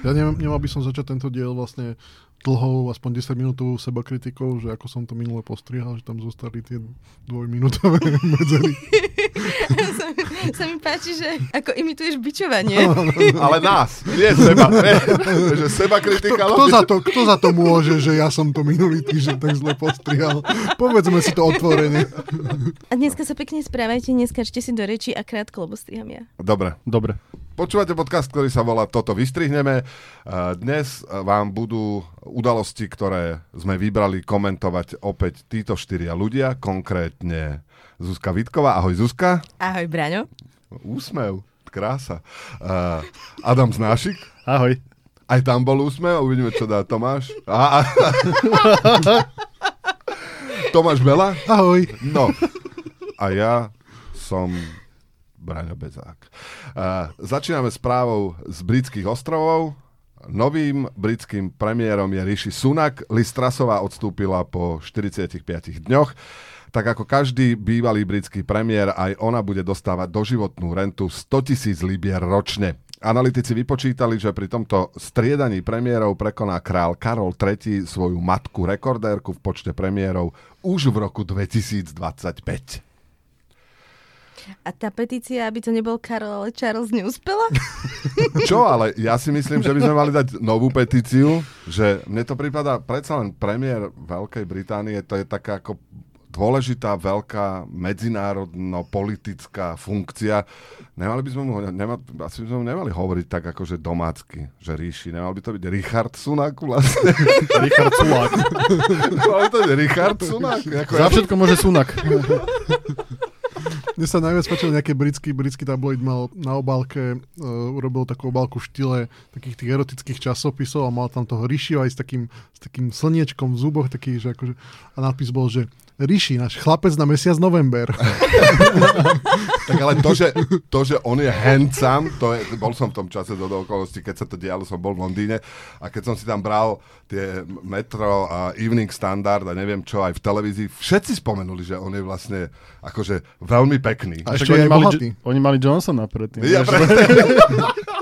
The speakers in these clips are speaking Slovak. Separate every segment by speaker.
Speaker 1: Ja nemal, nemal by som začať tento diel vlastne dlhou, aspoň 10 minútovou seba kritikou, že ako som to minule postrihal, že tam zostali tie dvojminútové medzery.
Speaker 2: sa, sa mi páči, že ako imituješ bičovanie.
Speaker 3: Ale nás, nie seba. Ne, že seba kritika.
Speaker 1: Kto, kto, za to, kto za to môže, že ja som to minulý týždeň tak zle postrihal? Povedzme si to otvorene.
Speaker 2: A dneska sa pekne správajte, neskačte si do reči a krátko, lebo striham ja.
Speaker 3: Dobre.
Speaker 4: Dobre.
Speaker 3: Počúvate podcast, ktorý sa volá Toto vystrihneme. Dnes vám budú udalosti, ktoré sme vybrali komentovať opäť títo štyria ľudia, konkrétne Zuzka Vitková. Ahoj Zuzka.
Speaker 2: Ahoj Braňo.
Speaker 3: Úsmev, krása. Adam Znášik.
Speaker 4: Ahoj.
Speaker 3: Aj tam bol úsmev, uvidíme, čo dá Tomáš. A, a... Tomáš Bela.
Speaker 1: Ahoj.
Speaker 3: No. A ja som Braňo Bezák. Uh, začíname správou z britských ostrovov. Novým britským premiérom je Rishi Sunak. Listrasová odstúpila po 45 dňoch. Tak ako každý bývalý britský premiér, aj ona bude dostávať doživotnú rentu 100 tisíc libier ročne. Analytici vypočítali, že pri tomto striedaní premiérov prekoná král Karol III svoju matku rekordérku v počte premiérov už v roku 2025.
Speaker 2: A tá petícia, aby to nebol Karol, ale Charles, neúspela?
Speaker 3: Čo, ale ja si myslím, že by sme mali dať novú petíciu, že mne to prípada, predsa len premiér Veľkej Británie, to je taká ako dôležitá, veľká medzinárodno-politická funkcia. Nemali by sme mu, nema, asi by sme mu nemali hovoriť tak akože domácky, že ríši. Nemal by to byť Richard Sunak vlastne.
Speaker 4: Richard Sulák.
Speaker 3: Nemal by to byť Richard Sunak. Ako
Speaker 4: Za všetko môže Sunak.
Speaker 1: Mne sa najviac páčil nejaký britský, britský tabloid mal na obálke, uh, urobil takú obálku v štýle takých tých erotických časopisov a mal tam toho Rišiho aj s takým, s takým slniečkom v zuboch, taký, že akože, a nápis bol, že Riši, náš chlapec na mesiac november.
Speaker 3: tak ale to že, to, že on je handsome, to je, bol som v tom čase do okolností, keď sa to dialo, som bol v Londýne a keď som si tam bral tie Metro a Evening Standard a neviem čo aj v televízii, všetci spomenuli, že on je vlastne akože veľmi pekný.
Speaker 1: A ešte
Speaker 4: oni, mali, oni mali Johnsona predtým.
Speaker 3: Ja.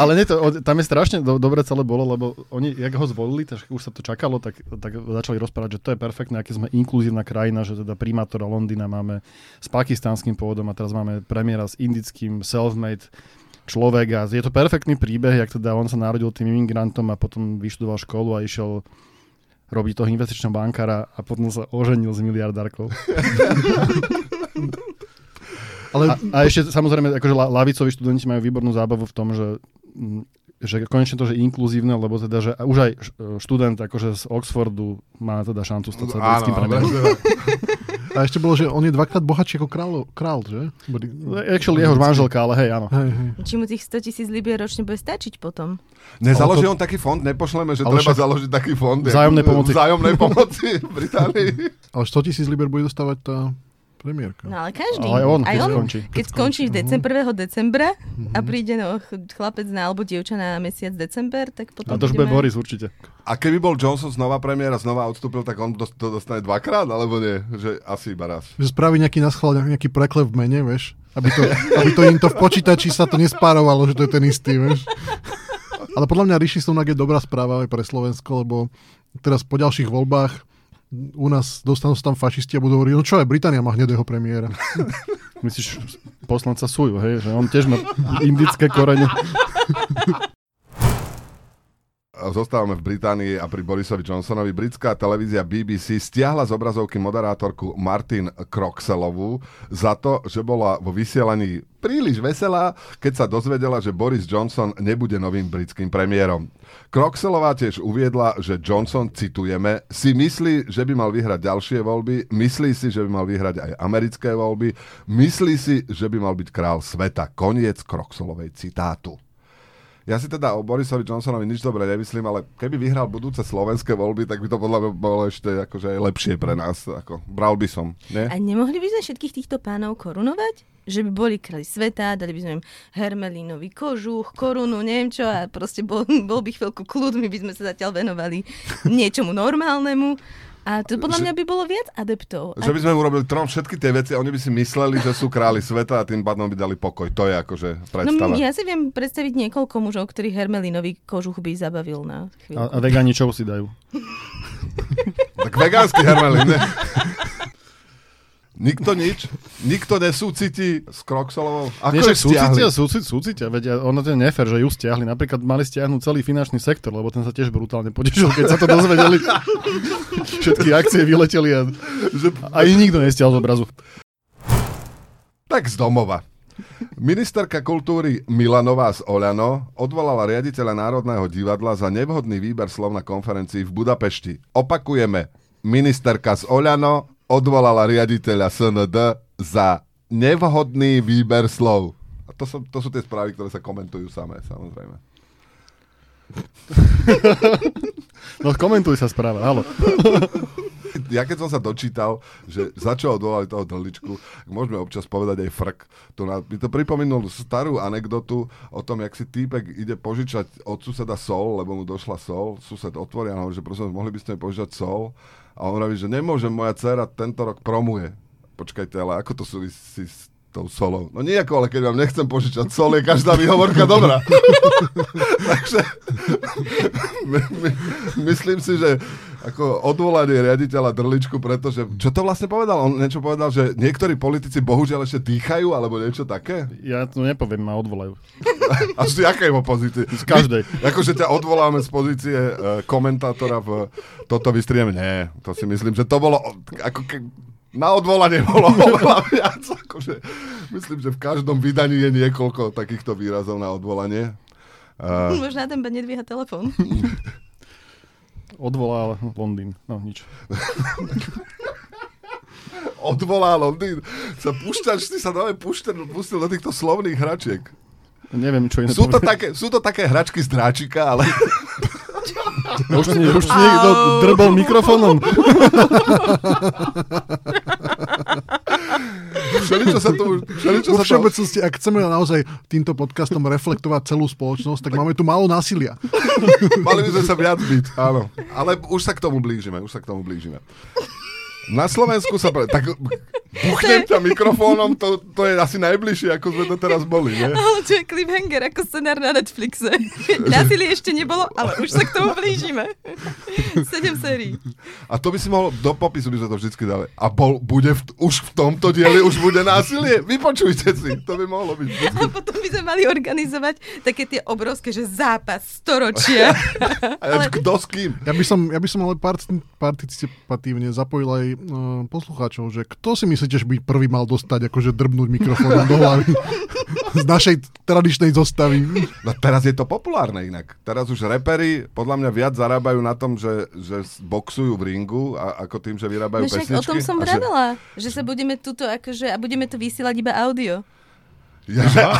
Speaker 4: Ale nie, to, tam je strašne do, dobre celé bolo, lebo oni, jak ho zvolili, tak už sa to čakalo, tak, tak začali rozprávať, že to je perfektné, aké sme inkluzívna krajina, že teda primátora Londýna máme s pakistánskym pôvodom a teraz máme premiéra s indickým self-made človek je to perfektný príbeh, jak teda on sa narodil tým imigrantom a potom vyštudoval školu a išiel robiť toho investičného bankára a potom sa oženil s miliardárkou.
Speaker 1: Ale
Speaker 4: A, a ešte samozrejme, akože la- lavicoví študenti majú výbornú zábavu v tom, že že konečne to, že inkluzívne, lebo teda, že už aj š- študent akože z Oxfordu má teda šancu stať sa britským premiérom.
Speaker 1: A ešte bolo, že on je dvakrát bohatší ako král, král že? Boli-
Speaker 4: Actually, jeho manželka, ale hej, áno.
Speaker 1: Hej, hej.
Speaker 2: Či mu tých 100 tisíc libier ročne bude stačiť potom?
Speaker 3: Nezaloží
Speaker 1: to-
Speaker 3: on taký fond? Nepošleme, že
Speaker 1: Ale
Speaker 3: treba
Speaker 1: však-
Speaker 3: založiť taký fond?
Speaker 4: Vzájomnej pomoci.
Speaker 3: Vzájomnej pomoci v Británii.
Speaker 1: Ale 100 tisíc liber bude dostávať tá premiérka.
Speaker 2: No ale každý.
Speaker 4: Ale on,
Speaker 2: aj
Speaker 4: keď
Speaker 2: on
Speaker 4: skončí.
Speaker 2: Keď skončí v decem, 1. decembra a
Speaker 1: Mhm.
Speaker 2: príde no, ch- chlapec na, alebo dievča na mesiac december, tak potom
Speaker 4: A to už bude Boris určite.
Speaker 3: A keby bol Johnson znova premiér a znova odstúpil, tak on to dostane dvakrát, alebo nie? Že asi iba raz.
Speaker 1: Že spraví nejaký naschval, nejaký preklev v mene, vieš? Aby to, aby to im to v počítači sa to nespárovalo, že to je ten istý, vieš? Ale podľa mňa Rishi Sunak je dobrá správa aj pre Slovensko, lebo teraz po ďalších voľbách u nás dostanú sa tam fašisti a budú hovoriť, no čo aj Británia má hnedého premiéra.
Speaker 4: Myslíš poslanca Suju, hej, že on tiež má indické korene.
Speaker 3: Zostávame v Británii a pri Borisovi Johnsonovi. Britská televízia BBC stiahla z obrazovky moderátorku Martin Croxelovú za to, že bola vo vysielaní príliš veselá, keď sa dozvedela, že Boris Johnson nebude novým britským premiérom. Croxelová tiež uviedla, že Johnson, citujeme, si myslí, že by mal vyhrať ďalšie voľby, myslí si, že by mal vyhrať aj americké voľby, myslí si, že by mal byť král sveta. Koniec Croxelovej citátu. Ja si teda o Borisovi Johnsonovi nič dobre nemyslím, ale keby vyhral budúce slovenské voľby, tak by to podľa mňa bolo ešte akože lepšie pre nás. Ako, bral by som, nie?
Speaker 2: A nemohli by sme všetkých týchto pánov korunovať? Že by boli králi sveta, dali by sme im hermelínový kožuch, korunu, neviem čo a proste bol, bol by chvíľku kľud, my by sme sa zatiaľ venovali niečomu normálnemu. A to podľa
Speaker 3: Že-
Speaker 2: mňa by bolo viac adeptov.
Speaker 3: Že by sme urobili trom všetky tie veci a oni by si mysleli, že sú králi sveta a tým pádom by dali pokoj. To je akože
Speaker 2: No
Speaker 3: predstava.
Speaker 2: ja si viem predstaviť niekoľko mužov, ktorých hermelinový kožuch by zabavil na chvíľu.
Speaker 4: A, a vegáni čo si dajú?
Speaker 3: Tak vegánsky hermelín, ne? Nikto nič? Nikto nesúciti s Kroxolovou? Ako
Speaker 4: Nie, súcitia, súcitia, súcitia, veď ono to je nefér, že ju stiahli. Napríklad mali stiahnuť celý finančný sektor, lebo ten sa tiež brutálne potešil, keď sa to dozvedeli. Všetky akcie vyleteli a, a ich nikto nestiahol z obrazu.
Speaker 3: Tak z domova. Ministerka kultúry Milanová z Oľano odvolala riaditeľa Národného divadla za nevhodný výber slov na konferencii v Budapešti. Opakujeme, ministerka z Oľano odvolala riaditeľa SND za nevhodný výber slov. A to, som, to sú tie správy, ktoré sa komentujú samé, samozrejme.
Speaker 4: No komentuj sa správa, halo.
Speaker 3: Ja keď som sa dočítal, že za čo odvolali toho dlličku, môžeme občas povedať aj frk. To na, mi to pripomenul starú anekdotu o tom, jak si týpek ide požičať od suseda sol, lebo mu došla sol. Sused otvorí a hovorí, že prosím, mohli by ste mi požičať sol? A on hovorí, že nemôžem, moja dcera tento rok promuje. Počkajte, ale ako to súvisí s tou solou? No nejako, ale keď vám nechcem požičať sol, je každá výhovorka dobrá. Takže my, my, myslím si, že ako odvolanie riaditeľa Drličku, pretože, čo to vlastne povedal? On niečo povedal, že niektorí politici bohužiaľ ešte dýchajú, alebo niečo také?
Speaker 4: Ja to nepoviem, ma odvolajú.
Speaker 3: A z jakej pozície?
Speaker 4: Z každej.
Speaker 3: My, akože ťa odvoláme z pozície uh, komentátora v toto vystrieme. Nie, to si myslím, že to bolo ako ke, na odvolanie bolo oveľa viac. Akože, myslím, že v každom vydaní je niekoľko takýchto výrazov na odvolanie. Uh,
Speaker 2: Možno ten nedvíha telefón.
Speaker 4: Odvolal Londýn. No nič.
Speaker 3: odvolá Londýn. Sa púšťaš, ty sa dávaj pustil, pustil do týchto slovných hračiek.
Speaker 4: Neviem, čo iné
Speaker 3: Sú to, také, sú to také hračky z dráčika, ale
Speaker 4: Už, už niekto drbol mikrofónom.
Speaker 3: všeličo sa tu... Všeličo
Speaker 1: Vo
Speaker 3: to,
Speaker 1: všeobecnosti, ak chceme naozaj týmto podcastom reflektovať celú spoločnosť, tak máme tu málo násilia.
Speaker 3: mali by sme sa viac byť, áno. Ale už sa k tomu blížime, už sa k tomu blížime. Na Slovensku sa... Pre... Tak buchnem ťa mikrofónom, to, to je asi najbližšie, ako sme to teraz boli, nie?
Speaker 2: Ale to je cliffhanger ako scenár na Netflixe. Násilie ešte nebolo, ale už sa k tomu blížime. Sedem sérií.
Speaker 3: A to by si mohol, do popisu by sme to vždycky dali. A bol, bude v, už v tomto dieli, už bude násilie? Vypočujte si, to by mohlo byť. vždycky.
Speaker 2: A potom by sme mali organizovať také tie obrovské, že zápas storočia.
Speaker 3: A ja, kto s kým?
Speaker 1: Ja by som, ja by som ale part, participatívne zapojil aj uh, poslucháčov, že kto si myslíte, že by prvý mal dostať, akože drbnúť mikrofónom do hlavy z našej tradičnej zostavy.
Speaker 3: No teraz je to populárne inak. Teraz už repery podľa mňa viac zarábajú na tom, že, že boxujú v ringu, a, ako tým, že vyrábajú
Speaker 2: No však
Speaker 3: pesničky.
Speaker 2: o tom som
Speaker 3: a že-
Speaker 2: vravela, že sa budeme tuto akože, a budeme to vysielať iba audio.
Speaker 3: Ja.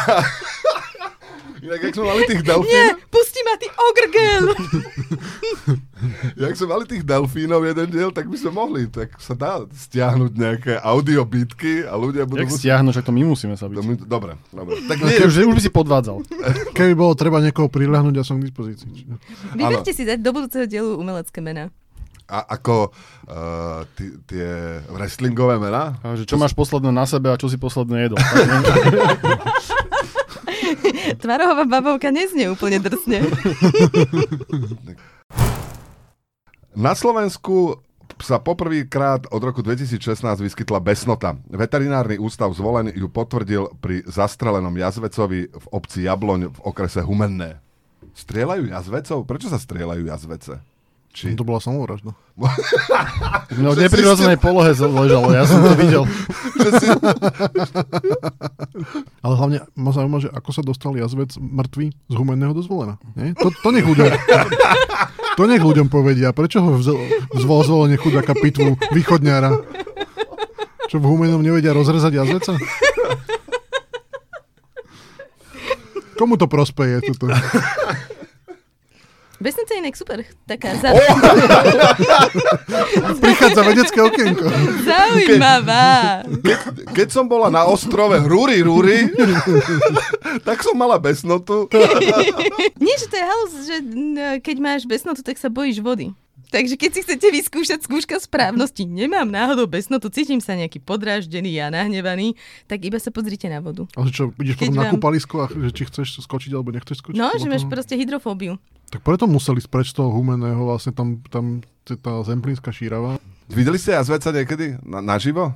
Speaker 3: Inak, jak sme mali tých delfín,
Speaker 2: Nie, pusti ma ty ogrgel!
Speaker 3: jak sme mali tých delfínov jeden diel, tak by sme mohli, tak sa dá stiahnuť nejaké audio bitky a ľudia budú...
Speaker 4: Jak stiahnuť, že to my musíme sa byť.
Speaker 3: my- Dobre, dobre. Tak nie,
Speaker 4: už, už by si podvádzal.
Speaker 1: Keby bolo treba niekoho prihľahnuť, ja som k dispozícii.
Speaker 2: Vyberte si dať do budúceho dielu umelecké mená.
Speaker 3: a, ako uh, tí- tie wrestlingové mená?
Speaker 4: A že čo máš posledné na sebe a čo si posledné jedol.
Speaker 2: Tvarohová babovka neznie úplne drsne.
Speaker 3: Na Slovensku sa poprvýkrát od roku 2016 vyskytla besnota. Veterinárny ústav zvolen ju potvrdil pri zastrelenom jazvecovi v obci Jabloň v okrese Humenné. Strieľajú jazvecov? Prečo sa strieľajú jazvece? Či...
Speaker 1: To bola samovražda.
Speaker 4: No v neprirodzenej polohe ležalo, ja som to videl.
Speaker 3: Si...
Speaker 1: Ale hlavne ma zaujíma, že ako sa dostal jazvec mŕtvý z humenného do zvolena. Nie? To, to nech ľuďom... To nech ľuďom povedia. Prečo ho vzel, zvol zvolenie chudáka pitvu východňára? Čo v humenom nevedia rozrezať jazveca? Komu to prospeje? Toto?
Speaker 2: Besnica je inak super. Taká za...
Speaker 1: Prichádza vedecké okienko.
Speaker 2: zaujímavá.
Speaker 3: Keď, keď som bola na ostrove Rúry Rúry, tak som mala besnotu.
Speaker 2: Nie, že to je halus, že keď máš besnotu, tak sa bojíš vody. Takže keď si chcete vyskúšať skúška správnosti, nemám náhodou besnotu, cítim sa nejaký podráždený a nahnevaný, tak iba sa pozrite na vodu.
Speaker 1: Ale čo, ideš
Speaker 2: Keď
Speaker 1: potom na kúpalisko a že či chceš skočiť alebo nechceš skočiť?
Speaker 2: No, že máš proste hydrofóbiu.
Speaker 1: Tak preto museli ísť preč z toho humeného, vlastne tam, tam tá zemplínska šírava.
Speaker 3: Videli ste jazveca niekedy na, naživo?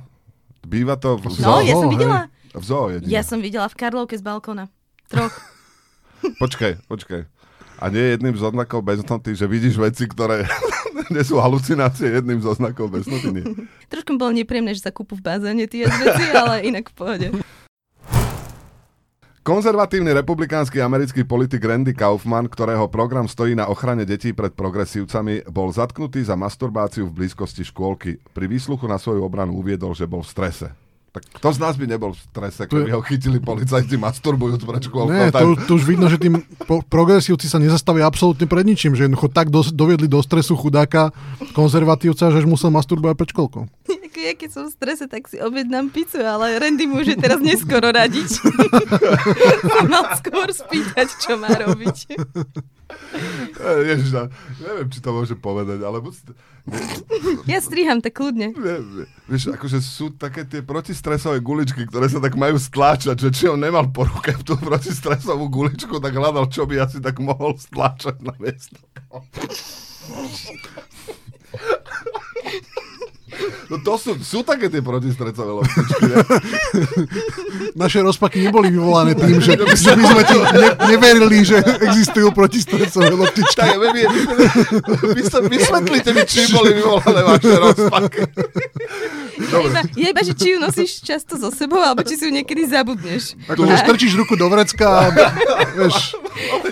Speaker 3: Býva to v,
Speaker 2: No,
Speaker 3: zoo?
Speaker 2: ja som
Speaker 1: hej.
Speaker 2: videla.
Speaker 3: V zoo jedine.
Speaker 2: Ja som videla v Karlovke z balkóna. Troch.
Speaker 3: Počkaj, počkaj. A nie je jedným z oznakov beznoty, že vidíš veci, ktoré nie sú halucinácie, jedným z oznakov beznoty.
Speaker 2: Trošku bolo nepríjemné, že sa kúpu v bazéne tie veci, ale inak v pohode.
Speaker 3: Konzervatívny republikánsky americký politik Randy Kaufman, ktorého program stojí na ochrane detí pred progresívcami, bol zatknutý za masturbáciu v blízkosti škôlky. Pri výsluchu na svoju obranu uviedol, že bol v strese. Tak kto z nás by nebol v strese, keby ho chytili policajti masturbujúc pred škôlkou?
Speaker 1: Nie, to, to už vidno, že tým po- progresívci sa nezastavia absolútne pred ničím, že jednoducho tak dos- doviedli do stresu chudáka konzervatívca, že až musel masturbovať pred školkou.
Speaker 2: Ja keď som v strese, tak si objednám pizzu, ale Randy môže teraz neskoro radiť. Mal skôr spýtať, čo má robiť.
Speaker 3: Eh, Ježiš, no, neviem, či to môže povedať, ale
Speaker 2: Ja striham tak kľudne.
Speaker 3: ne, ne, vieš, akože sú také tie protistresové guličky, ktoré sa tak majú stláčať, že či on nemal po ruke tú protistresovú guličku, tak hľadal, čo by asi tak mohol stláčať na miesto. No to sú, sú také tie protistresové loptičky, ne?
Speaker 1: Naše rozpaky neboli vyvolané tým, že, že by sme ti ne- neverili, že existujú protistresové loptičky.
Speaker 3: Tak, vy, vy, vy, vysvetlite mi, či boli vyvolané vaše rozpaky.
Speaker 2: Ja iba, ja iba, že či ju nosíš často so sebou, alebo či si ju niekedy zabudneš.
Speaker 1: Ako, že strčíš ruku do vrecka a vieš,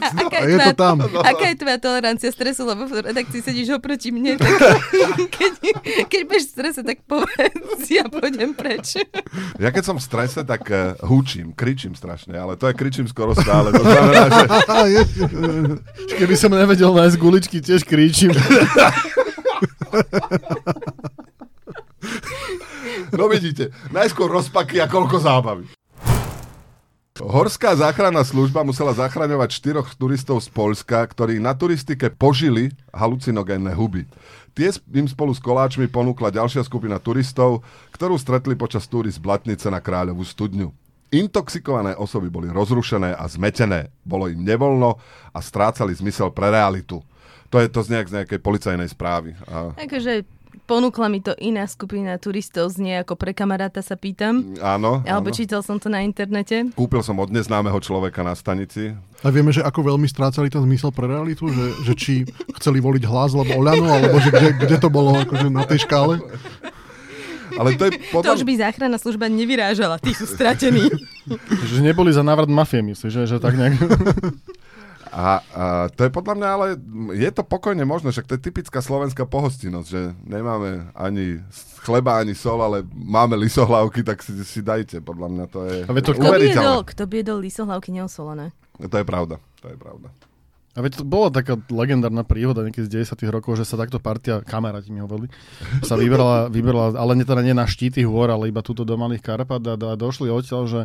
Speaker 2: A, aká,
Speaker 1: a
Speaker 2: je
Speaker 1: je to
Speaker 2: tvoja,
Speaker 1: tam.
Speaker 2: aká je tvoja tolerancia stresu, lebo v redakcii sedíš oproti mne, tak keď, keď budeš v strese, tak povedz, ja pôjdem preč.
Speaker 3: Ja keď som v strese, tak uh, húčim, kričím strašne, ale to je kričím skoro stále. To znamená, že
Speaker 4: Keby som nevedel nájsť guličky, tiež kríčim.
Speaker 3: No vidíte, najskôr rozpaky a koľko zábavy. Horská záchranná služba musela zachraňovať štyroch turistov z Polska, ktorí na turistike požili halucinogénne huby. Tie im spolu s koláčmi ponúkla ďalšia skupina turistov, ktorú stretli počas túry z Blatnice na Kráľovú studňu. Intoxikované osoby boli rozrušené a zmetené. Bolo im nevoľno a strácali zmysel pre realitu. To je to z, nejak, z nejakej policajnej správy. A,
Speaker 2: Akože ponúkla mi to iná skupina turistov, znie ako pre kamaráta sa pýtam.
Speaker 3: áno,
Speaker 2: Alebo
Speaker 3: áno.
Speaker 2: čítal som to na internete.
Speaker 3: Kúpil som od neznámeho človeka na stanici.
Speaker 1: A vieme, že ako veľmi strácali ten zmysel pre realitu, že, že či chceli voliť hlas alebo Oľano, alebo že kde, kde to bolo akože na tej škále.
Speaker 3: Ale to je
Speaker 2: To
Speaker 3: podľa...
Speaker 2: už by záchranná služba nevyrážala, tí sú stratení.
Speaker 4: že neboli za návrat mafie, myslíš, že, že tak nejak...
Speaker 3: A, a to je podľa mňa, ale je to pokojne možné, však to je typická slovenská pohostinnosť, že nemáme ani chleba, ani sol, ale máme lisohlavky, tak si, si dajte, podľa mňa to je
Speaker 4: to-
Speaker 2: Kto by jedol, kto by jedol lisohlavky neosolené?
Speaker 3: To je pravda, to je pravda.
Speaker 4: A veď to bola taká legendárna príhoda niekedy z 90 rokov, že sa takto partia, kamaráti mi hovorili, sa vybrala, vybrala ale nie, teda nie na štíty hôr, ale iba túto do Malých Karpat a, a došli odtiaľ, že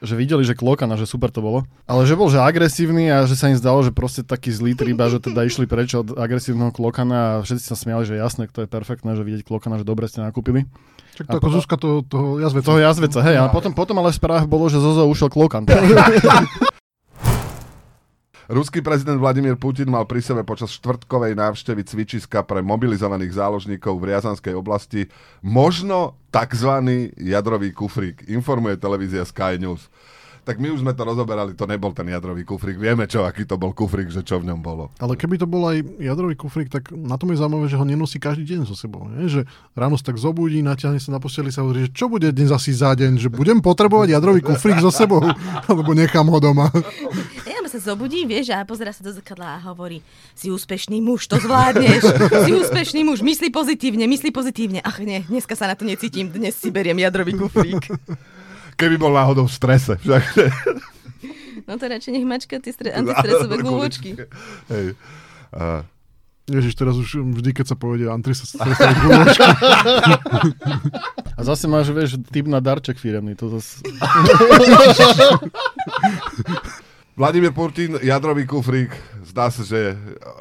Speaker 4: že videli, že klokana, že super to bolo. Ale že bol že agresívny a že sa im zdalo, že proste taký zlý triba, že teda išli preč od agresívneho klokana a všetci sa smiali, že jasné, to je perfektné, že vidieť klokana, že dobre ste nakúpili.
Speaker 1: Čak to ako Zuzka toho, toho jazveca.
Speaker 4: Toho jazveca, hej, a potom, potom ale v správach bolo, že Zozo ušiel klokan.
Speaker 3: Ruský prezident Vladimír Putin mal pri sebe počas štvrtkovej návštevy cvičiska pre mobilizovaných záložníkov v Riazanskej oblasti možno tzv. jadrový kufrík, informuje televízia Sky News. Tak my už sme to rozoberali, to nebol ten jadrový kufrík. Vieme, čo, aký to bol kufrík, že čo v ňom bolo.
Speaker 1: Ale keby to bol aj jadrový kufrík, tak na tom je zaujímavé, že ho nenosí každý deň so sebou. Nie? Že ráno sa tak zobudí, natiahne sa na posteli sa hovorí, že čo bude dnes asi za deň, že budem potrebovať jadrový kufrík so sebou, alebo nechám ho doma.
Speaker 2: Sa zobudí, vieš, a pozera sa do zrkadla a hovorí, si úspešný muž, to zvládneš, si úspešný muž, myslí pozitívne, myslí pozitívne. Ach nie, dneska sa na to necítim, dnes si beriem jadrový kufrík.
Speaker 3: Keby bol náhodou v strese. Však,
Speaker 2: No to radšej nech mačka tie stre- antistresové guľočky.
Speaker 3: Hej. A,
Speaker 1: Ježiš, teraz už vždy, keď sa povede antistresové guľočky.
Speaker 4: A zase máš, vieš, typ na darček firemný. To zase...
Speaker 3: Vladimír Putin, jadrový kufrík, zdá sa, že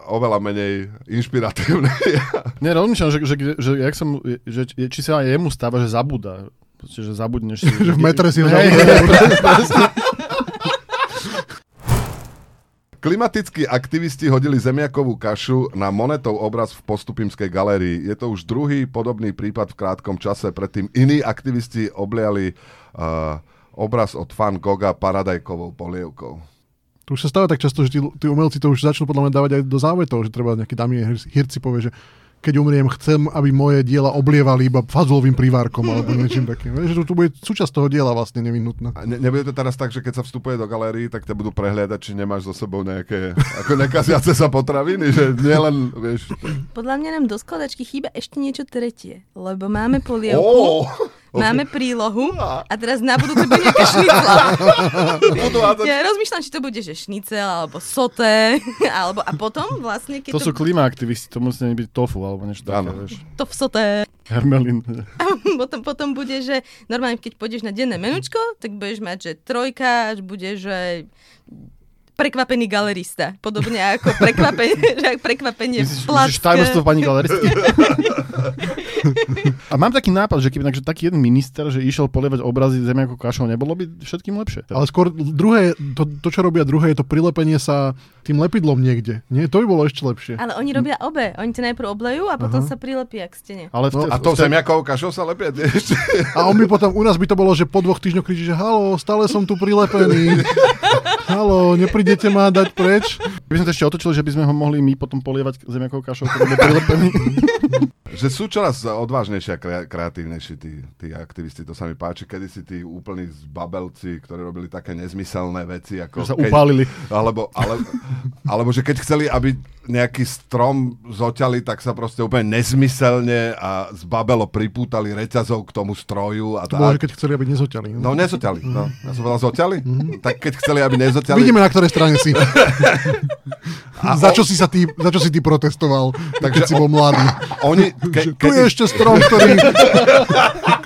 Speaker 3: oveľa menej inšpiratívny.
Speaker 4: Nie, rozmýšľam, že, že, že, jak som, že, či sa aj jemu stáva, že zabúda. Proste, že zabudneš si.
Speaker 1: Že v metre si ho.
Speaker 3: Klimatickí aktivisti hodili zemiakovú kašu na monetov obraz v postupimskej galérii. Je to už druhý podobný prípad v krátkom čase. Predtým iní aktivisti obliali uh, obraz od Van Gogha paradajkovou polievkou.
Speaker 1: To už sa stáva tak často, že tí, tí umelci to už začnú podľa mňa dávať aj do závetov, že treba nejaký dámy Hirci povie, že keď umriem, chcem, aby moje diela oblievali iba fazulovým privárkom alebo niečím takým. Že to, to bude súčasť toho diela vlastne nevyhnutná.
Speaker 3: A ne, nebude to teraz tak, že keď sa vstupuje do galérii, tak ťa budú prehliadať, či nemáš so sebou nejaké ako nekaziace sa potraviny, že nielen, vieš...
Speaker 2: Podľa mňa nám do skladačky chýba ešte niečo tretie, lebo máme polievku,
Speaker 3: Ó,
Speaker 2: máme prílohu a teraz na budúce bude nejaká šnicla. Ja rozmýšľam, či to bude, že šnicel, alebo soté, alebo a potom vlastne, keď
Speaker 4: To
Speaker 2: to,
Speaker 4: sú klimaaktivisti, to musí byť tofu alebo niečo také, vieš.
Speaker 2: to v soté,
Speaker 4: Hermelín.
Speaker 2: potom, potom bude, že normálne, keď pôjdeš na denné menučko, tak budeš mať, že trojka, bude, že prekvapený galerista. Podobne ako prekvapenie, že prekvapenie
Speaker 4: Myslíš, myslíš tajomstvo pani galeristky? A mám taký nápad, že keby takže taký jeden minister, že išiel polievať obrazy zemiakou kašou, nebolo by všetkým lepšie.
Speaker 1: Ale skôr druhé, to, to, čo robia druhé, je to prilepenie sa tým lepidlom niekde. Nie, to by bolo ešte lepšie.
Speaker 2: Ale oni robia obe. Oni to najprv oblejú a potom
Speaker 1: Aha.
Speaker 2: sa prilepia k stene.
Speaker 4: Ale v,
Speaker 1: No,
Speaker 4: te-
Speaker 3: A to
Speaker 4: v te-
Speaker 3: zemiakovou kašou sa lepia ešte.
Speaker 1: A on by potom, u nás by to bolo, že po dvoch týždňoch kričí, že halo, stále som tu prilepený. Halo, neprídete ma dať preč?
Speaker 4: Keby sme to ešte otočili, že by sme ho mohli my potom polievať zemiakou kašou, bude prilepený.
Speaker 3: Že sú čoraz odvážnejšie a kre- kreatívnejší tí, tí aktivisti, to sa mi páči. Kedy si tí úplní zbabelci, ktorí robili také nezmyselné veci, ako
Speaker 4: Že sa upálili.
Speaker 3: Alebo, ale, alebo že keď chceli, aby nejaký strom zoťali, tak sa proste úplne nezmyselne a zbabelo pripútali reťazov k tomu stroju. A
Speaker 1: To bolo,
Speaker 3: tak.
Speaker 1: keď chceli, aby nezoťali.
Speaker 3: No nezoťali. No. Ja som povedal zoťali? Tak keď chceli, aby nezoťali...
Speaker 1: Vidíme, na ktorej strane si.
Speaker 3: A
Speaker 1: za,
Speaker 3: o-
Speaker 1: čo si sa ty, za čo si ty protestoval, keď
Speaker 3: Takže
Speaker 1: si bol mladý.
Speaker 3: Oni, ke,
Speaker 1: Tu je ešte strom, ktorý,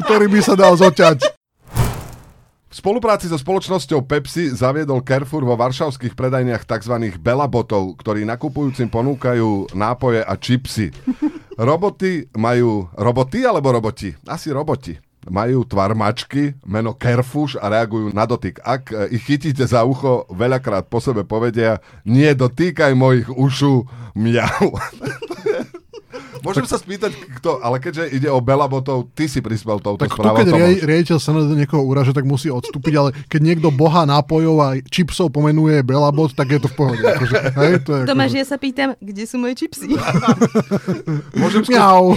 Speaker 1: ktorý by sa dal zoťať.
Speaker 3: V spolupráci so spoločnosťou Pepsi zaviedol Carrefour vo varšavských predajniach tzv. belabotov, ktorí nakupujúcim ponúkajú nápoje a čipsy. Roboty majú... Roboty alebo roboti? Asi roboti. Majú tvar mačky, meno Kerfuš a reagujú na dotyk. Ak e, ich chytíte za ucho, veľakrát po sebe povedia nie dotýkaj mojich ušu, mňau. Môžem sa spýtať, kto, ale keďže ide o Belabotov, ty si prispel touto
Speaker 1: Tak
Speaker 3: správou.
Speaker 1: keď
Speaker 3: Tomáš.
Speaker 1: riadi- riaditeľ sa na niekoho uraže, tak musí odstúpiť, ale keď niekto boha nápojov a čipsov pomenuje Belabot, tak je to v pohode. Akože, hej, to je
Speaker 2: Tomáš,
Speaker 1: akože...
Speaker 2: ja sa pýtam, kde sú moje čipsy?
Speaker 3: Môžem skú...
Speaker 1: Mňau.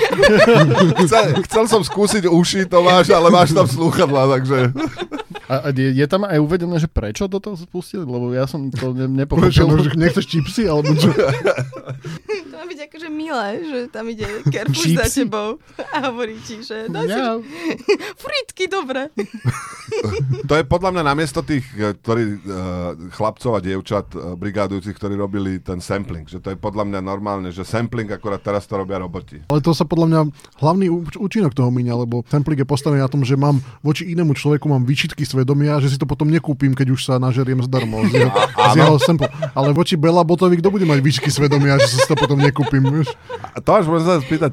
Speaker 3: chcel, chcel som skúsiť uši, Tomáš, ale máš tam slúchadla, takže...
Speaker 4: A, a je, je tam aj uvedené, že prečo do toho spustili? Lebo ja som to ne,
Speaker 1: Prečo, no, že
Speaker 4: nepochopil.
Speaker 1: nechceš čipsy? Alebo čo?
Speaker 2: byť akože milé, že tam ide kerfuš za tebou a hovorí ti, že daj si
Speaker 4: Mňau.
Speaker 2: fritky, dobre.
Speaker 3: To je podľa mňa namiesto tých, eh, ktorí, uh, chlapcov a dievčat uh, brigádujúcich, ktorí robili ten sampling. Že to je podľa mňa normálne, že sampling akurát teraz to robia roboti.
Speaker 1: Ale to sa podľa mňa hlavný účinok toho míňa, lebo sampling je postavený na tom, že mám voči inému človeku mám výčitky svedomia, že si to potom nekúpim, keď už sa nažeriem zdarmo z jeho, z jeho sample. Ale voči Bela Botovi, kto bude mať výčitky svedomia, že si to potom nekúpim, vieš?
Speaker 3: A Tomáš, môžem sa spýtať,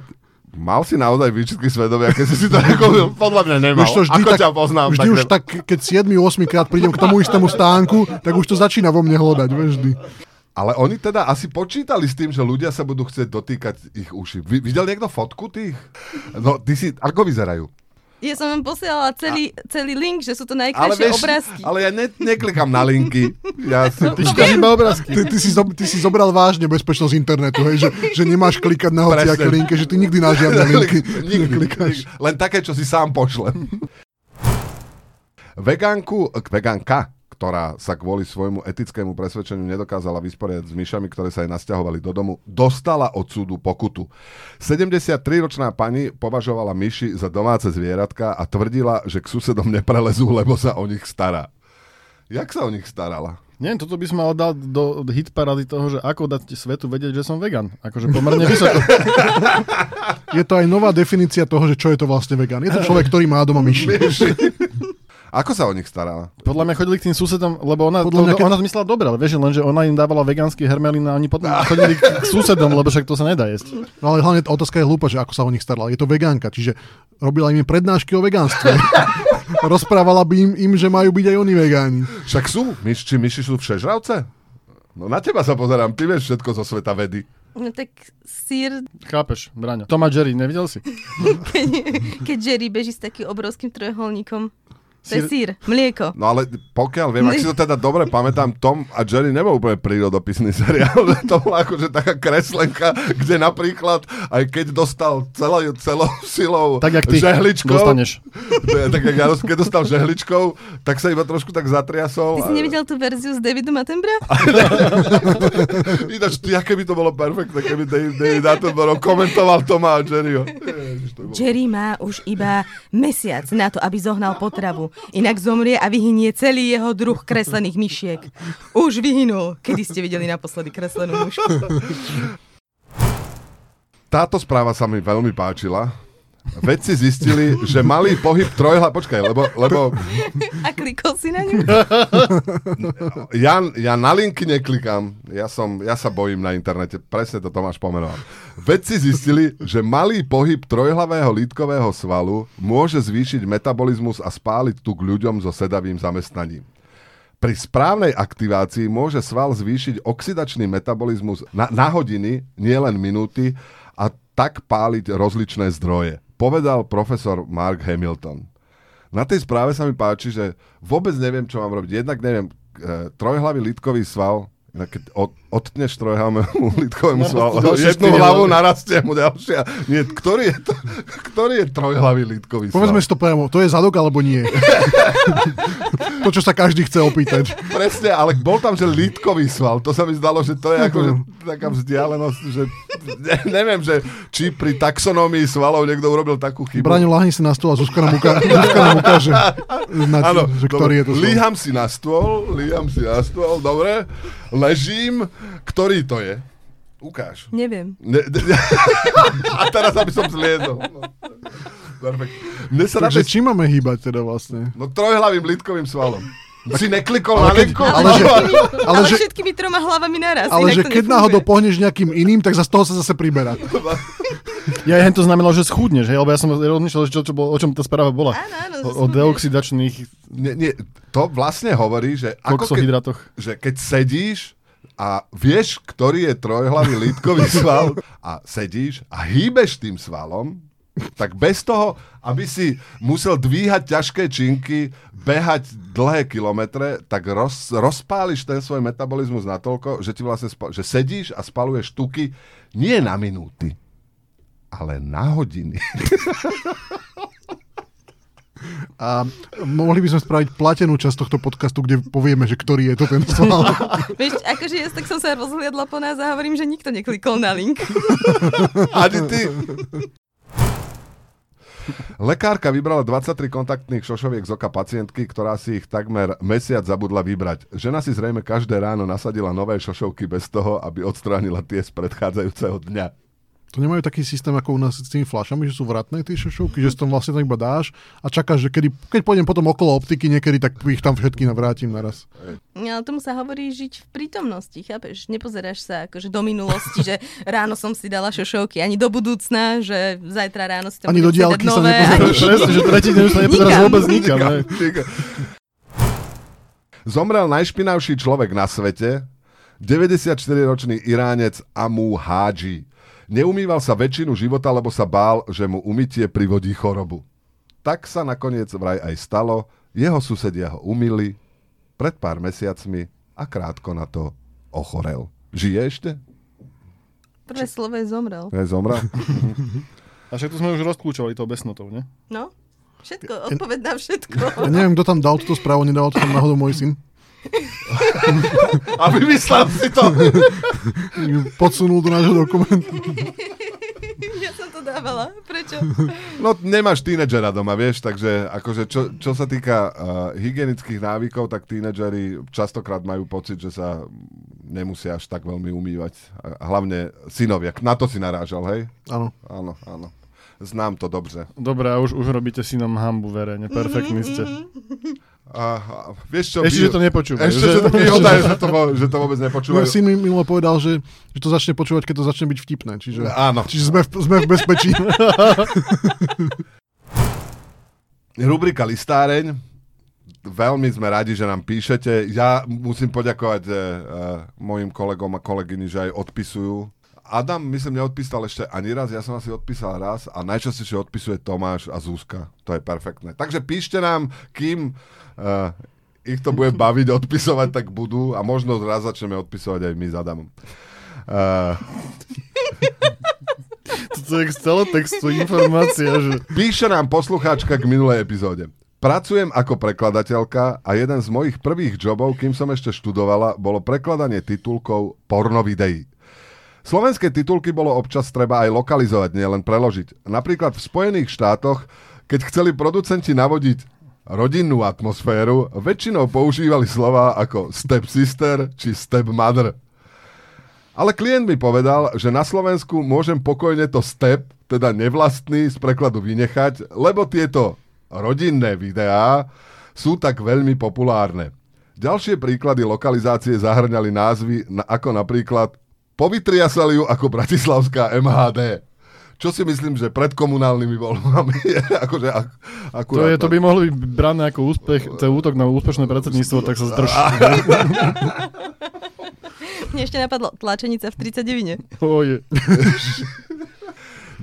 Speaker 3: mal si naozaj výčitky svedomia, keď si to nekúpil? Podľa mňa nemal.
Speaker 1: Vieš to vždy
Speaker 3: Ako
Speaker 1: tak,
Speaker 3: ťa poznám?
Speaker 1: vždy
Speaker 3: tak
Speaker 1: už
Speaker 3: ne-
Speaker 1: tak, keď 7-8 krát prídem k tomu istému stánku, tak už to začína vo mne hľadať, vieš, vždy.
Speaker 3: Ale oni teda asi počítali s tým, že ľudia sa budú chcieť dotýkať ich uši. Vi- Videl niekto fotku tých? No, ty si, ako vyzerajú?
Speaker 2: Ja som vám posielala celý, celý link, že sú to
Speaker 3: Ale,
Speaker 2: najkrajšie
Speaker 3: vieš,
Speaker 2: obrázky.
Speaker 3: ale ja ne, neklikám na linky. Ja si,
Speaker 4: Ty čítaš iba obrázky.
Speaker 1: Ty, ty, si, ty si zobral vážne bezpečnosť internetu, hej, že, že nemáš klikať na hociaké linky, že ty nikdy na žiadne linky
Speaker 3: nikdy,
Speaker 1: neklikáš.
Speaker 3: Len také, čo si sám pošlem. Vegánku, k- vegánka, ktorá sa kvôli svojmu etickému presvedčeniu nedokázala vysporiadať s myšami, ktoré sa jej nasťahovali do domu, dostala od súdu pokutu. 73-ročná pani považovala myši za domáce zvieratka a tvrdila, že k susedom neprelezú, lebo sa o nich stará. Jak sa o nich starala?
Speaker 4: Neviem, toto by som mal dať do hit parady toho, že ako dať svetu vedieť, že som vegan. Akože pomerne vysoko.
Speaker 1: Je to aj nová definícia toho, že čo je to vlastne vegán. Je to človek, ktorý má doma myši.
Speaker 3: Ako sa o nich starala?
Speaker 4: Podľa mňa chodili k tým susedom, lebo ona,
Speaker 1: Podľa
Speaker 4: to,
Speaker 1: mňa, keď-
Speaker 4: ona to myslela dobre, ale vieš, lenže ona im dávala vegánsky hermelín a oni potom chodili k susedom, lebo však to sa nedá jesť.
Speaker 1: No ale hlavne tá otázka je hlúpa, že ako sa o nich starala. Je to vegánka, čiže robila im prednášky o vegánstve. Rozprávala by im, im, že majú byť aj oni vegáni.
Speaker 3: Však sú. Myš, či myši sú všežravce? No na teba sa pozerám, ty vieš všetko zo sveta vedy.
Speaker 2: No tak sír,
Speaker 4: Chápeš, Braňo. Tom a Jerry, nevidel si?
Speaker 2: keď, keď Jerry beží s takým obrovským trojuholníkom. To je sír, mlieko.
Speaker 3: No ale pokiaľ viem, ak si to teda dobre pamätám, Tom a Jerry nebol úplne prírodopisný seriál. to bola akože taká kreslenka, kde napríklad, aj keď dostal celou, celou silou
Speaker 4: Tak, jak ty
Speaker 3: žehličkou,
Speaker 4: dostaneš.
Speaker 3: tak jak ja, keď dostal žehličkou, tak sa iba trošku tak zatriasol.
Speaker 2: Ty si nevidel tú verziu s Davidom Attenborough?
Speaker 3: Ináč, aké by to bolo perfektné, keby David, Attenborough komentoval Toma a Jerryho.
Speaker 2: Jerry má už iba mesiac na to, aby zohnal potravu. Inak zomrie a vyhynie celý jeho druh kreslených myšiek. Už vyhynul. Kedy ste videli naposledy kreslenú mušku?
Speaker 3: Táto správa sa mi veľmi páčila. Vedci zistili, že malý pohyb trojhla... Počkaj, lebo, lebo
Speaker 2: A klikol si na ňu?
Speaker 3: ja, ja na linky neklikám. Ja, som, ja sa bojím na internete. Presne to Tomáš pomenoval. Vedci zistili, že malý pohyb trojhlavého lítkového svalu môže zvýšiť metabolizmus a spáliť tuk ľuďom so sedavým zamestnaním. Pri správnej aktivácii môže sval zvýšiť oxidačný metabolizmus na, na hodiny, nielen minúty, a tak páliť rozličné zdroje. Povedal profesor Mark Hamilton. Na tej správe sa mi páči, že vôbec neviem, čo mám robiť. Jednak neviem, e, trojhlavý lítkový sval, keď od, odtneš trojhlavému lítkovému
Speaker 4: No,
Speaker 3: svalu, jednu hlavu narastie mu ďalšia. Nie, ktorý je, to, ktorý je trojhlavý lítkový sval?
Speaker 1: Povedzme si to priamo, to je zadok alebo nie? to, čo sa každý chce opýtať.
Speaker 3: Presne, ale bol tam, že lítkový sval. To sa mi zdalo, že to je ako že taká vzdialenosť, že ne, neviem, že či pri taxonómii svalov niekto urobil takú chybu.
Speaker 1: Braňo, lahni si na stôl a Zuzka nám, uká- Zuzka nám ukáže, na,
Speaker 3: Áno,
Speaker 1: že ktorý je to sval.
Speaker 3: líham si na stôl, líham si na stôl, dobre, ležím, ktorý to je? Ukáž.
Speaker 2: Neviem.
Speaker 3: Ne, ne, a teraz, aby som zliezol. No. Perfekt. Mne sa na
Speaker 1: Takže
Speaker 3: tej-
Speaker 1: čím máme hýbať teda vlastne?
Speaker 3: No trojhlavým lítkovým svalom. Si neklikol na
Speaker 1: Ale keď-
Speaker 3: linku?
Speaker 1: ale že- ale
Speaker 2: ale
Speaker 1: že-
Speaker 2: všetkými troma hlavami naraz.
Speaker 1: Ale že keď
Speaker 2: nefunguje.
Speaker 1: náhodou pohneš nejakým iným, tak za z toho sa zase priberá.
Speaker 4: Ja hen to znamenalo, že schudneš, hej? lebo ja som rozmýšľal, že čo, čo bolo, o čom tá správa bola.
Speaker 2: Áno, áno,
Speaker 4: O, o deoxidačných
Speaker 3: Nie, nie, to vlastne hovorí, že ako keď, že keď sedíš a vieš, ktorý je trojhlavý lítkový sval a sedíš a hýbeš tým svalom, tak bez toho, aby si musel dvíhať ťažké činky, behať dlhé kilometre, tak roz, rozpáliš ten svoj metabolizmus natoľko, že ti vlastne spa- že sedíš a spaluješ tuky nie na minúty, ale na hodiny.
Speaker 1: A mohli by sme spraviť platenú časť tohto podcastu, kde povieme, že ktorý je to ten sval.
Speaker 2: Vieš, akože ja tak som sa rozhliadla po nás a hovorím, že nikto neklikol na link.
Speaker 3: Ani ty. Lekárka vybrala 23 kontaktných šošoviek z oka pacientky, ktorá si ich takmer mesiac zabudla vybrať. Žena si zrejme každé ráno nasadila nové šošovky bez toho, aby odstránila tie z predchádzajúceho dňa.
Speaker 1: To nemajú taký systém ako u nás s tými flašami, že sú vratné tie šošovky, že si tam vlastne tam iba dáš a čakáš, že kedy, keď pôjdem potom okolo optiky niekedy, tak ich tam všetky navrátim naraz.
Speaker 2: No, ale tomu sa hovorí žiť v prítomnosti, chápeš? Nepozeráš sa akože do minulosti, že ráno som si dala šošovky, ani do budúcna, že zajtra ráno si tam
Speaker 1: Ani do
Speaker 2: sedať
Speaker 1: sa nepozeráš.
Speaker 2: ani-
Speaker 4: Presne, že tretí deň sa nepozeráš
Speaker 2: Nikam.
Speaker 4: vôbec nikam. hej.
Speaker 3: Zomrel najšpinavší človek na svete, 94-ročný Iránec Amu Haji. Neumýval sa väčšinu života, lebo sa bál, že mu umytie privodí chorobu. Tak sa nakoniec vraj aj stalo, jeho susedia ho umýli pred pár mesiacmi a krátko na to ochorel. Žije ešte?
Speaker 2: Prvé slovo je zomrel.
Speaker 3: Ne, zomrel?
Speaker 4: A však tu sme už rozklúčovali tou besnotou, ne?
Speaker 2: No, všetko, odpoveď na všetko.
Speaker 1: Ja neviem, kto tam dal túto správu, nedal to tam náhodou môj syn.
Speaker 3: A vymyslel si to!
Speaker 1: Podsunul do nášho dokumentu.
Speaker 2: Ja som to dávala. Prečo?
Speaker 3: No nemáš tínedžera doma, vieš, takže akože čo, čo sa týka uh, hygienických návykov, tak tínedžeri častokrát majú pocit, že sa nemusia až tak veľmi umývať. A hlavne synovia. Na to si narážal, hej?
Speaker 1: Áno.
Speaker 3: Áno, áno. Znám to dobře.
Speaker 4: Dobre, a už, už robíte synom hambu verejne. Perfektní ste.
Speaker 3: A, a, vieš čo?
Speaker 4: Ešte, že to nepočúvajú.
Speaker 3: Ešte, že to výhoda je, že to, že to vôbec
Speaker 1: Môj
Speaker 3: nepočúvajú.
Speaker 1: syn mi minulo povedal, že, že to začne počúvať, keď to začne byť vtipné. Čiže,
Speaker 3: Áno.
Speaker 1: čiže sme, v, sme v bezpečí.
Speaker 3: Rubrika Listáreň. Veľmi sme radi, že nám píšete. Ja musím poďakovať e, mojim kolegom a kolegyni, že aj odpisujú. Adam, myslím, neodpísal ešte ani raz, ja som asi odpísal raz a najčastejšie odpisuje Tomáš a Zuzka. To je perfektné. Takže píšte nám, kým uh, ich to bude baviť odpisovať, tak budú a možno raz začneme odpisovať aj my s Adamom. Uh,
Speaker 4: To je z telotextu informácia, že...
Speaker 3: Píše nám poslucháčka k minulej epizóde. Pracujem ako prekladateľka a jeden z mojich prvých jobov, kým som ešte študovala, bolo prekladanie titulkov pornovideí. Slovenské titulky bolo občas treba aj lokalizovať, nielen preložiť. Napríklad v Spojených štátoch, keď chceli producenti navodiť rodinnú atmosféru, väčšinou používali slova ako step sister či step mother. Ale klient mi povedal, že na Slovensku môžem pokojne to step, teda nevlastný, z prekladu vynechať, lebo tieto rodinné videá sú tak veľmi populárne. Ďalšie príklady lokalizácie zahrňali názvy ako napríklad Povytriasali ju ako Bratislavská MHD. Čo si myslím, že pred komunálnymi voľbami je akože ak,
Speaker 4: To,
Speaker 3: akurát.
Speaker 4: je, to by mohlo byť brané ako úspech, to je útok na úspešné predsedníctvo, tak sa zdrž.
Speaker 2: Mne ešte napadlo tlačenica v 39.
Speaker 4: Oje.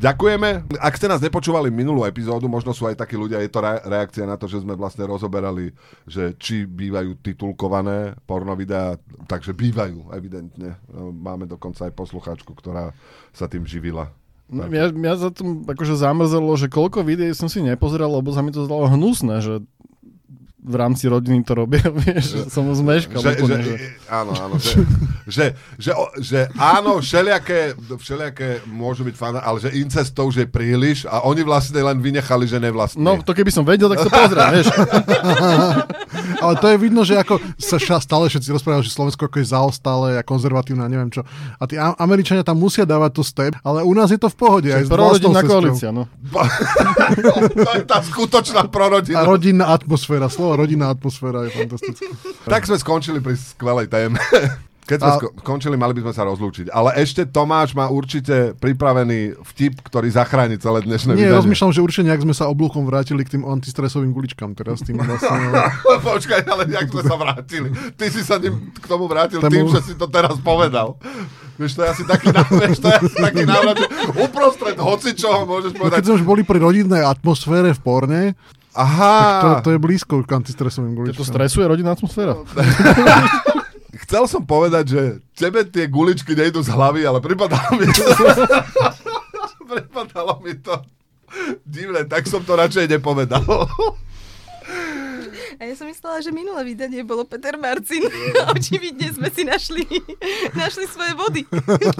Speaker 3: Ďakujeme. Ak ste nás nepočúvali minulú epizódu, možno sú aj takí ľudia, je to re- reakcia na to, že sme vlastne rozoberali, že či bývajú titulkované pornovideá, takže bývajú, evidentne. No, Máme dokonca aj poslucháčku, ktorá sa tým živila.
Speaker 4: No, mňa, mňa za tom akože zamrzelo, že koľko videí som si nepozeral, lebo sa mi to zdalo hnusné, že v rámci rodiny to robia, vieš, že som zmeškal
Speaker 3: Že, že,
Speaker 4: úplne, že...
Speaker 3: áno, áno, že, že, že, že áno, všelijaké, všelijaké môžu byť fana, ale že incest to už je príliš a oni vlastne len vynechali, že nevlastní.
Speaker 4: No, to keby som vedel, tak to pozriem, vieš.
Speaker 1: Ale to je vidno, že ako sa stále všetci rozprávajú, že Slovensko ako je zaostalé a konzervatívne a neviem čo. A tí A- Američania tam musia dávať to step, ale u nás je to v pohode. Aj s vlastnou
Speaker 4: Prorodinná koalícia, no.
Speaker 3: to je tá skutočná
Speaker 1: A
Speaker 3: prorodina.
Speaker 1: rodinná atmosféra, slovo rodinná atmosféra je fantastická.
Speaker 3: Tak sme skončili pri skvelej téme. Keď sme
Speaker 1: A-
Speaker 3: sko- skončili, mali by sme sa rozlúčiť. Ale ešte Tomáš má určite pripravený vtip, ktorý zachráni celé dnešné
Speaker 1: Nie,
Speaker 3: vydanie.
Speaker 1: rozmýšľam, že určite nejak sme sa oblúkom vrátili k tým antistresovým guličkám teraz. Tým vlastne,
Speaker 3: Počkaj, ale jak sme sa vrátili? Ty si sa tým, k tomu vrátil
Speaker 1: Tému-
Speaker 3: tým, že si to teraz povedal. Vieš, to je asi taký návrat, vieš, to je asi taký návrat, že uprostred hocičoho môžeš
Speaker 1: no, keď
Speaker 3: povedať.
Speaker 1: sme už boli pri rodinnej atmosfére v porne,
Speaker 3: Aha,
Speaker 1: to, to je blízko k antistresovým
Speaker 4: Keď to
Speaker 1: guličkám.
Speaker 4: stresuje rodinná atmosféra.
Speaker 3: chcel som povedať, že tebe tie guličky nejdú z hlavy, ale pripadalo mi to... pripadalo mi to divné, tak som to radšej nepovedal.
Speaker 2: A ja som myslela, že minulé vydanie bolo Peter Marcin. Očividne sme si našli, našli svoje body.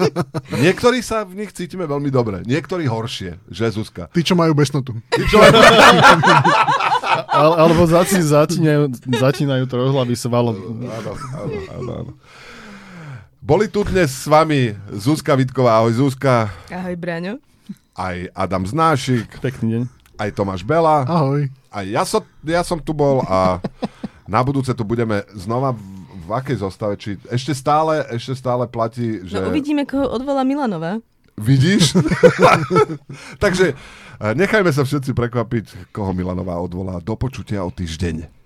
Speaker 3: Niektorí sa v nich cítime veľmi dobre, niektorí horšie, že Zuzka.
Speaker 1: Tí, čo majú besnotu.
Speaker 4: Ale, alebo zači, začínajú, začínajú trojhlavý sval.
Speaker 3: Áno, áno, áno, áno. Boli tu dnes s vami Zuzka Vitková, ahoj Zuzka,
Speaker 2: Ahoj, Braňo.
Speaker 3: aj Adam Znášik,
Speaker 4: Pekný deň.
Speaker 3: aj Tomáš Bela,
Speaker 1: Ahoj.
Speaker 3: aj ja som, ja som tu bol a na budúce tu budeme znova v, akej zostave, či ešte stále, ešte stále platí, že...
Speaker 2: No uvidíme, koho odvolá Milanova.
Speaker 3: Vidíš? Takže nechajme sa všetci prekvapiť, koho Milanová odvolá. Do počutia o týždeň.